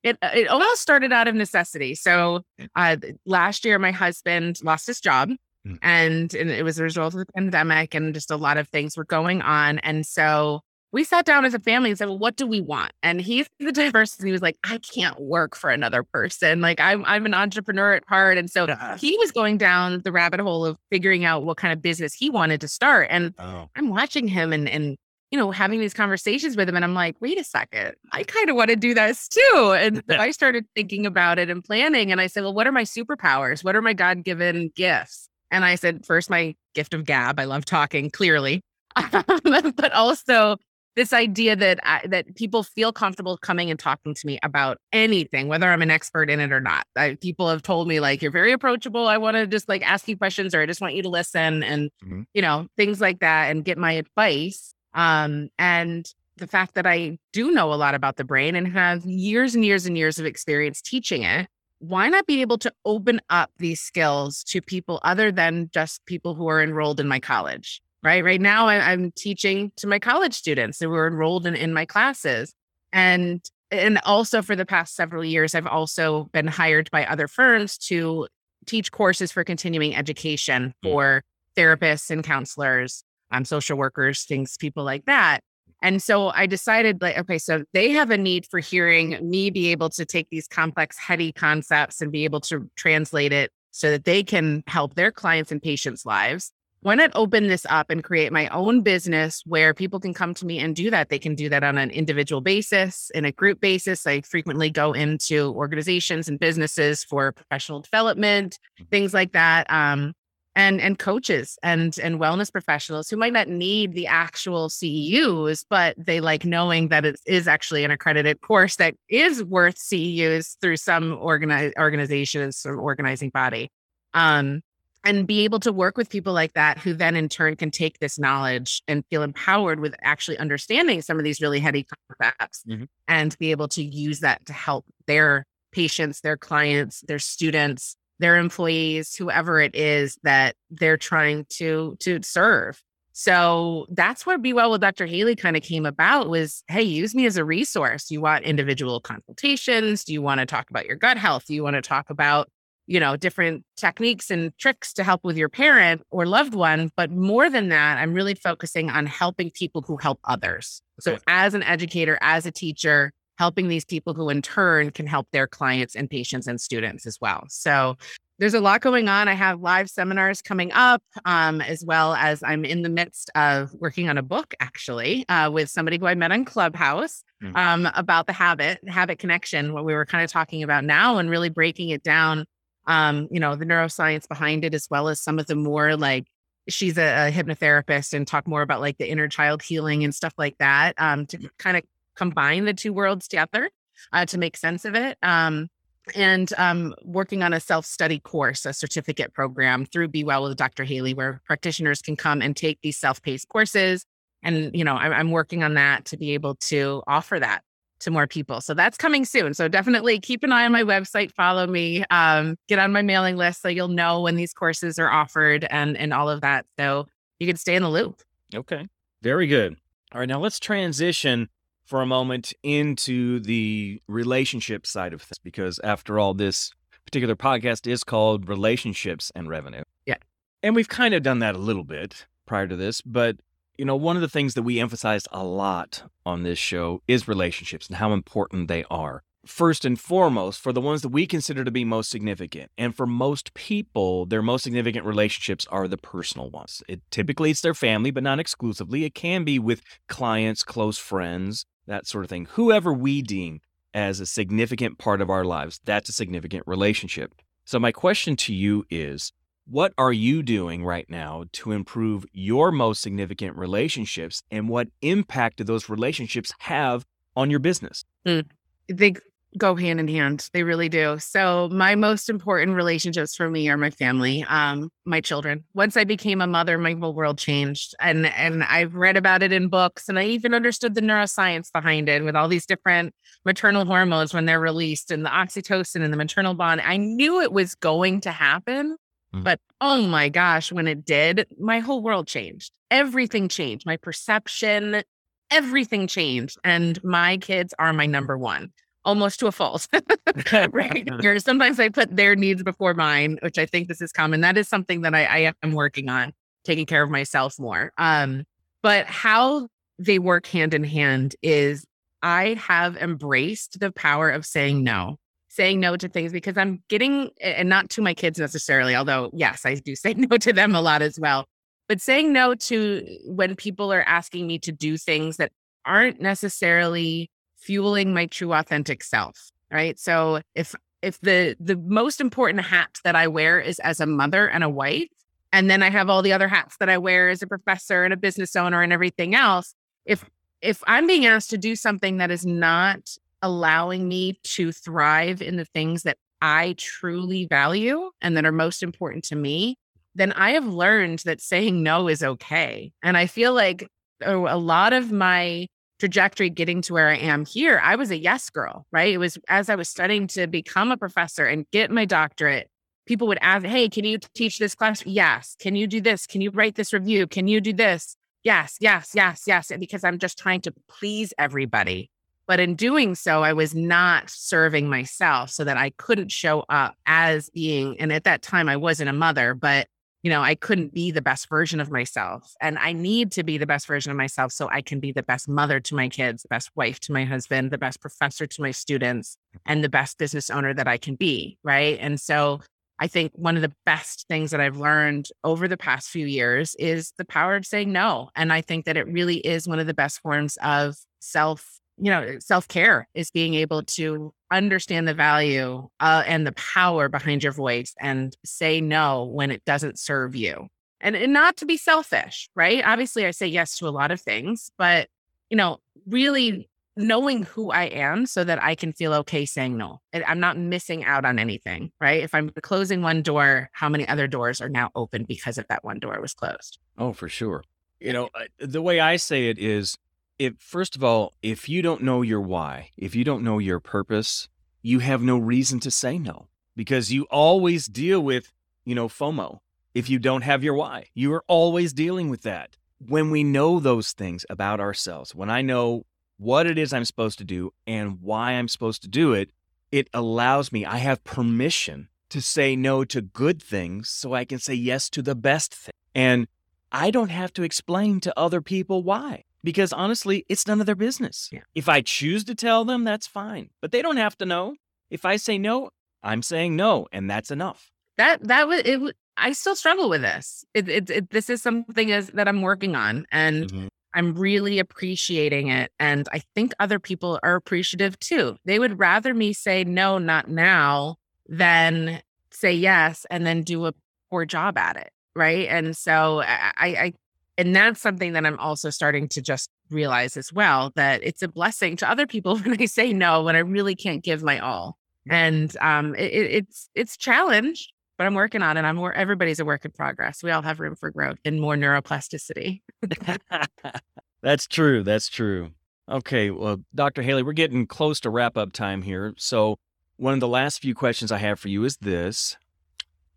Speaker 1: it uh, it all started out of necessity. So uh, last year my husband lost his job mm. and, and it was a result of the pandemic and just a lot of things were going on and so we sat down as a family and said, well, what do we want? And he's <laughs> the person he was like, I can't work for another person. Like I'm I'm an entrepreneur at heart. And so he was going down the rabbit hole of figuring out what kind of business he wanted to start. And oh. I'm watching him and and you know, having these conversations with him. And I'm like, wait a second, I kind of want to do this too. And <laughs> I started thinking about it and planning. And I said, well, what are my superpowers? What are my God given gifts? And I said, first, my gift of gab. I love talking clearly. <laughs> but also this idea that I, that people feel comfortable coming and talking to me about anything, whether I'm an expert in it or not. I, people have told me like you're very approachable. I want to just like ask you questions, or I just want you to listen, and mm-hmm. you know things like that, and get my advice. Um, and the fact that I do know a lot about the brain and have years and years and years of experience teaching it. Why not be able to open up these skills to people other than just people who are enrolled in my college? right? Right now, I, am teaching to my college students who are enrolled in, in my classes. And and also for the past several years, I've also been hired by other firms to teach courses for continuing education mm. for therapists and counselors, um, social workers, things, people like that. And so I decided, like, okay, so they have a need for hearing me be able to take these complex, heady concepts and be able to translate it so that they can help their clients and patients' lives why not open this up and create my own business where people can come to me and do that? They can do that on an individual basis, in a group basis. I frequently go into organizations and businesses for professional development, mm. things like that. Um, and and coaches and and wellness professionals who might not need the actual CEUs, but they like knowing that it is actually an accredited course that is worth CEUs through some organi- organizations or organizing body. Um, and be able to work with people like that who then in turn can take this knowledge and feel empowered with actually understanding some of these really heady concepts mm-hmm. and be able to use that to help their patients their clients their students their employees whoever it is that they're trying to to serve. So that's where be well with dr hayley kind of came about was hey use me as a resource. You want individual consultations? Do you want to talk about your gut health? Do you want to talk about you know, different techniques and tricks to help with your parent or loved one. But more than that, I'm really focusing on helping people who help others. So, as an educator, as a teacher, helping these people who in turn can help their clients and patients and students as well. So, there's a lot going on. I have live seminars coming up, um, as well as I'm in the midst of working on a book actually uh, with somebody who I met on Clubhouse mm. um, about the habit, habit connection, what we were kind of talking about now, and really breaking it down um, you know, the neuroscience behind it, as well as some of the more like she's a, a hypnotherapist and talk more about like the inner child healing and stuff like that um, to mm. kind of combine the two worlds together uh, to make sense of it. Um, and um, working on a self study course, a certificate program through Be Well with Dr. Hayley, where practitioners can come and take these self paced courses. And, you know, I'm, I'm working on that to be able to offer that to more people. So that's coming soon. So definitely keep an eye on my website, follow me, um, get on my mailing list so you'll know when these courses are offered and and all of that. So you can stay in the loop.
Speaker 2: Okay. Very good. All right, now let's transition for a moment into the relationship side of things because after all this particular podcast is called relationships and revenue.
Speaker 1: Yeah.
Speaker 2: And we've kind of done that a little bit prior to this, but you know, one of the things that we emphasized a lot on this show is relationships and how important they are. First and foremost, for the ones that we consider to be most significant. And for most people, their most significant relationships are the personal ones. It typically it's their family, but not exclusively. It can be with clients, close friends, that sort of thing. Whoever we deem as a significant part of our lives, that's a significant relationship. So my question to you is what are you doing right now to improve your most significant relationships and what impact do those relationships have on your business?
Speaker 1: Mm. They go hand in hand. They really do. So my most important relationships for me are my family, um, my children. Once I became a mother, my whole world changed. And and I've read about it in books and I even understood the neuroscience behind it with all these different maternal hormones when they're released and the oxytocin and the maternal bond. I knew it was going to happen Mm. But oh my gosh, when it did, my whole world changed. Everything changed. My perception, everything changed. And my kids are my number one, almost to a fault. <laughs> <laughs> right. Sometimes I put their needs before mine, which I think this is common. That is something that I, I am working on, taking care of myself more. Um, but how they work hand in hand is I have embraced the power of saying no saying no to things because I'm getting, and not to my kids necessarily, although, yes, I do say <laughs> no to them a lot as well. But saying no to when people are asking me to do things that aren't necessarily fueling my true authentic self. Right. So if, if the the most important hat that I wear is as a mother and a wife, and then I have all the other hats that I wear as a professor and a business owner and everything else. If if I'm being asked to do something that is not allowing me to thrive in the things that I truly value and that are most important to me, then I have learned that saying no is okay. And I feel like oh, a lot of my trajectory getting to where I am here, I was a yes girl, right? It was as I was studying to become a professor and get my doctorate, people would ask, Hey, can you teach this class? Yes. Can you do this? Can you write this review? Can you do this? Yes, yes, yes, yes. And because I'm just trying to please everybody. But in doing so, I was not serving myself so that I couldn't show up as being, and at that time I wasn't a mother, but you know, I couldn't be the best version of myself. And I need to be the best version of myself so I can be the best mother to my kids, the best wife to my husband, the best professor to my students, and the best business owner that I can be. Right. And so I think one of the best things that I've learned over the past few years is the power of saying no. And I think that it really is one of the best forms of self you know, self care is being able to understand the value uh, and the power behind your voice and say no when it doesn't serve you. And, and not to be selfish, right? Obviously, I say yes to a lot of things, but, you know, really knowing who I am so that I can feel okay saying no. I'm not missing out on anything, right? If I'm closing one door, how many other doors are now open because of that one door was closed?
Speaker 2: Oh, for sure. You know, the way I say it is if first of all, if you don't know your why, if you don't know your purpose, you have no reason to say no because you always deal with, you know, FOMO. If you don't have your why, you are always dealing with that. When we know those things about ourselves, when I know what it is I'm supposed to do and why I'm supposed to do it, it allows me, I have permission to say no to good things so I can say yes to the best thing. And I don't have to explain to other people why because honestly, it's none of their business.
Speaker 1: Yeah.
Speaker 2: If I choose to tell them, that's fine, but they don't have to know. If I say no, I'm saying no, and that's enough.
Speaker 1: That that was it. I still struggle with this. It, it, it this is something is, that I'm working on, and mm-hmm. I'm really appreciating it. And I think other people are appreciative too. They would rather me say no, not now, than say yes and then do a poor job at it. Right. And so I, I and that's something that I'm also starting to just realize as well that it's a blessing to other people <laughs> when I say no, when I really can't give my all. And um, it, it's it's challenge, but I'm working on it. I'm more everybody's a work in progress. We all have room for growth and more neuroplasticity. <laughs>
Speaker 2: That's true. That's true. Okay, well, Dr. Hayley, we're getting close to wrap up time here. So, one of the last few questions I have for you is this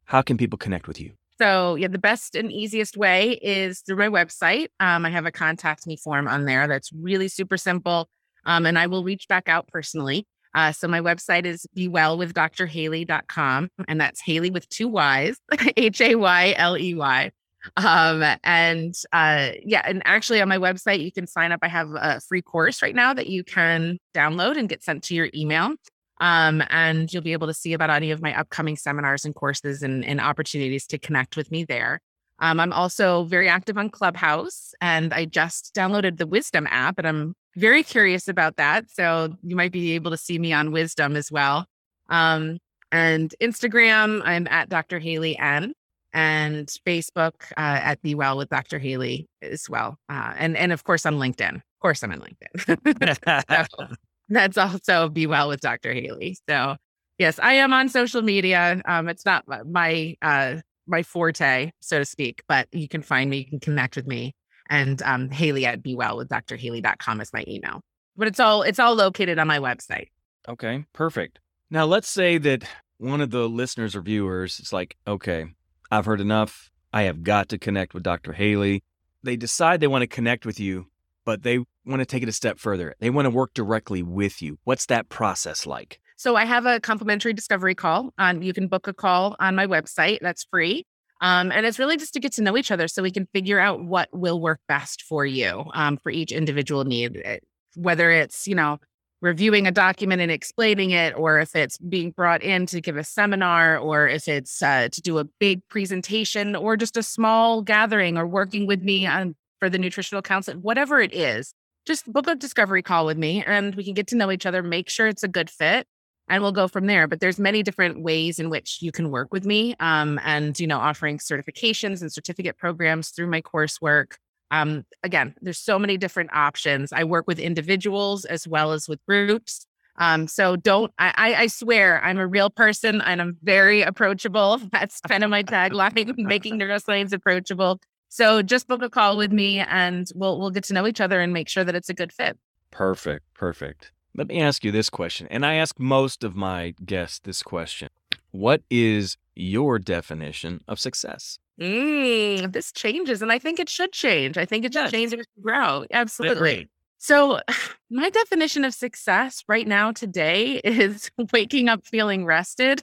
Speaker 2: How can people connect with you?
Speaker 1: So, yeah, the best and easiest way is through my website. Um, I have a contact me form on there that's really super simple. Um, and I will reach back out personally. Uh, so, my website is bewellwithdrhayley.com, and that's Hayley with two Y's, <laughs> H A Y L E Y. Um, and uh, yeah, and actually on my website, you can sign up. I have a free course right now that you can download and get sent to your email. Um, and you'll be able to see about any of my upcoming seminars and courses and, and opportunities to connect with me there. Um, I'm also very active on Clubhouse, and I just downloaded the Wisdom app, and I'm very curious about that. So you might be able to see me on Wisdom as well. Um, and Instagram, I'm at Dr. Hayley N, and Facebook uh, at Be Well with Dr. Hayley as well. Uh, and and of course on LinkedIn. Of course, I'm on LinkedIn. <laughs> that's also Be Well with Dr. Hayley. So yes, I am on social media. Um, it's not my uh, my forte, so to speak, but you can find me, you can connect with me. And um, Hayley at Be Well with Dr. Hayley.com is my email. But it's all it's all located on my website.
Speaker 2: Okay, perfect. Now let's say that one of the listeners or viewers is like, okay, I've heard enough. I have got to connect with Dr. Hayley. They decide they want to connect with you but they want to take it a step further. They want to work directly with you. What's that process like?
Speaker 1: So I have a complimentary discovery call. On you can book a call on my website. That's free. Um, and it's really just to get to know each other so we can figure out what will work best for you um, for each individual need. Eh, whether it's, you know, reviewing a document and explaining it, or if it's being brought in to give a seminar, or if it's uh, to do a big presentation, or just a small gathering, or working with me on for the nutritional counseling, whatever it is, just book a discovery call with me and we can get to know each other, make sure it's a good fit and we'll go from there. But there's many different ways in which you can work with me. Um, and, you know, offering certifications and certificate programs through my coursework. Um, again, there's so many different options. I work with individuals as well as with groups. Um, so don't I, I swear I'm a real person and I'm very approachable. <laughs> That's kind of my <laughs> tagline, <laughs> making neuroscience approachable. So just book a call with me and we'll we'll get to know each other and make sure that it's a good fit.
Speaker 2: Perfect. Perfect. Let me ask you this question. And I ask most of my guests this question. What is your definition of success?
Speaker 1: Mm, this changes, and I think it should change. I think it should yes. change as we grow. Absolutely. So, <sighs> my definition of success right now today <laughs> is waking up feeling rested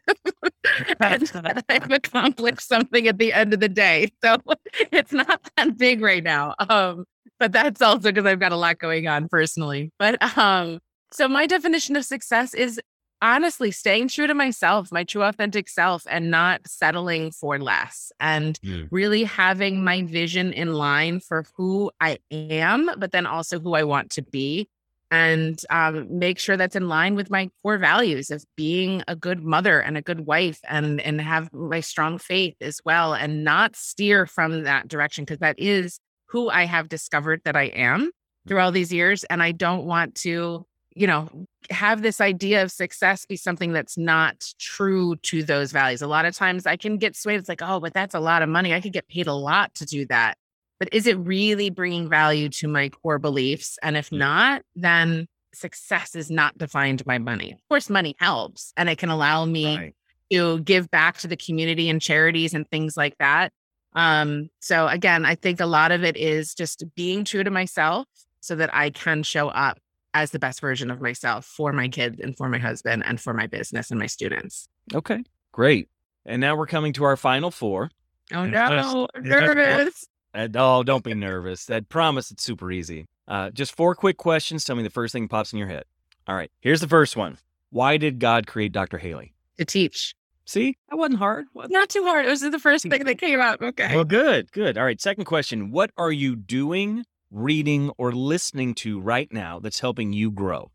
Speaker 1: <laughs> and I've accomplished something at the end of the day. So, <laughs> it's not that big right now. Um, but that's also because I've got a lot going on personally. But um, so my definition of success is honestly staying true to myself, my true authentic self, and not settling for less and yeah. really having my vision in line for who I am, but then also who I want to be. And um, make sure that's in line with my core values of being a good mother and a good wife, and and have my strong faith as well, and not steer from that direction because that is who I have discovered that I am through all these years, and I don't want to you know, have this idea of success be something that's not true to those values. A lot of times I can get swayed. It's like, oh, but that's a lot of money. I could get paid a lot to do that. But is it really bringing value to my core beliefs? And if not, then success is not defined by money. Of course, money helps and it can allow me right. to give back to the community and charities and things like that. Um, so again, I think a lot of it is just being true to myself so that I can show up as the best version of myself for my kids and for my husband and for my business and my students.
Speaker 2: Okay, great. And now we're coming to our final four.
Speaker 1: Oh no, <laughs> I'm nervous.
Speaker 2: Uh, oh, don't be nervous. I promise it's super easy. Uh, just four quick questions. Tell me the first thing that pops in your head. All right, here's the first one. Why did God create Dr. Hayley?
Speaker 1: To teach.
Speaker 2: See, that wasn't hard. What-
Speaker 1: Not too hard. It was the first thing that came up. Okay.
Speaker 2: Well, good, good. All right, second question. What are you doing, reading, or listening to right now that's helping you grow?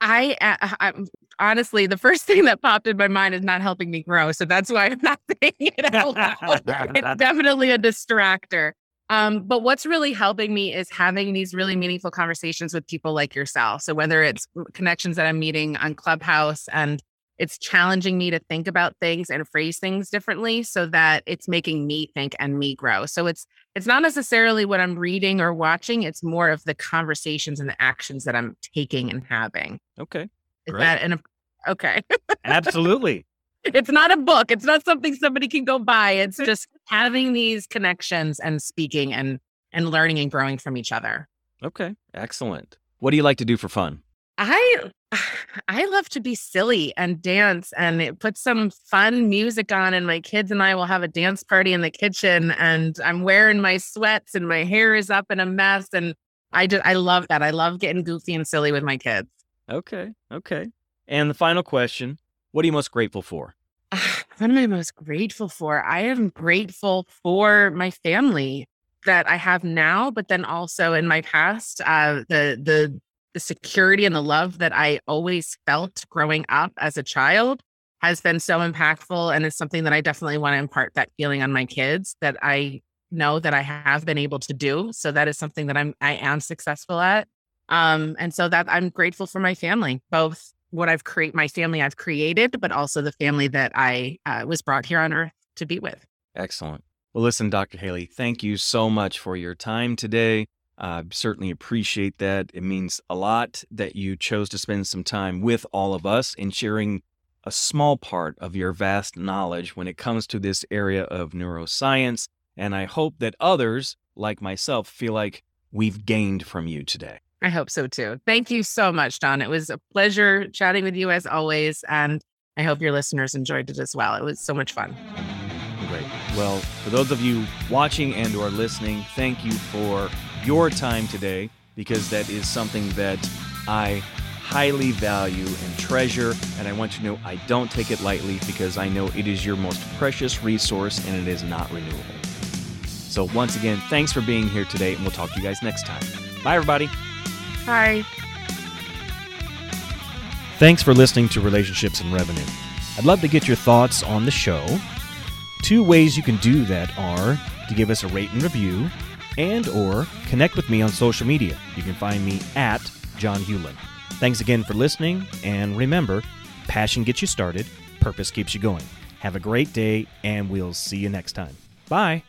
Speaker 1: I, uh, I'm honestly, the first <laughs> thing that popped in my mind is not helping me grow. So that's why I'm not saying <laughs> it out loud. it's <laughs> definitely a distractor. Um, but what's really helping me is having these really meaningful conversations with people like yourself. So whether it's connections that I'm meeting on Clubhouse and it's challenging me to think about things and phrase things differently so that it's making me think and me grow. So it's it's not necessarily what I'm reading or watching, it's more of the conversations and the actions that I'm taking and having.
Speaker 2: Okay,
Speaker 1: Is
Speaker 2: Great.
Speaker 1: that an okay?
Speaker 2: absolutely. <laughs>
Speaker 1: it's not a book. It's not something somebody can go buy. It's <laughs> just having these connections and speaking and and learning and growing from each other.
Speaker 2: Okay, excellent. What do you like to do for fun?
Speaker 1: I <sighs> I love to be silly and dance and it put some fun music on and my kids and I will have a dance party in the kitchen and I'm wearing my sweats and my hair is up in a mess and I just I love that. I love getting goofy and silly with my kids.
Speaker 2: Okay, okay. And the final question What are you most grateful for? <sighs>
Speaker 1: What am I most grateful for? I am grateful for my family that I have now, but then also in my past, uh, the the the security and the love that I always felt growing up as a child has been so impactful, and it's something that I definitely want to impart that feeling on my kids that I know that I have been able to do. So that is something that I'm I am successful at. Um, and so that I'm grateful for my family, both what I've create my family I've created, but also the family that I uh, was brought here on earth to be with.
Speaker 2: Excellent. Well, listen, Dr. Hayley, thank you so much for your time today. I certainly appreciate that. It means a lot that you chose to spend some time with all of us and sharing a small part of your vast knowledge when it comes to this area of neuroscience. And I hope that others, like myself, feel like we've gained from you today.
Speaker 1: I hope so too. Thank you so much, Don. It was a pleasure chatting with you as always. And I hope your listeners enjoyed it as well. It was so much fun.
Speaker 2: Great. Well, for those of you watching and or listening, thank you for your time today because that is something that I highly value and treasure and I want you to know I don't take it lightly because I know it is your most precious resource and it is not renewable. So once again, thanks for being here today and we'll talk to you guys next time. Bye everybody.
Speaker 1: Bye.
Speaker 2: Thanks for listening to Relationships and Revenue. I'd love to get your thoughts on the show. Two ways you can do that are to give us a rate and review and or connect with me on social media. You can find me at John Hewlin. Thanks again for listening and remember, passion gets you started, purpose keeps you going. Have a great day and we'll see you next time. Bye.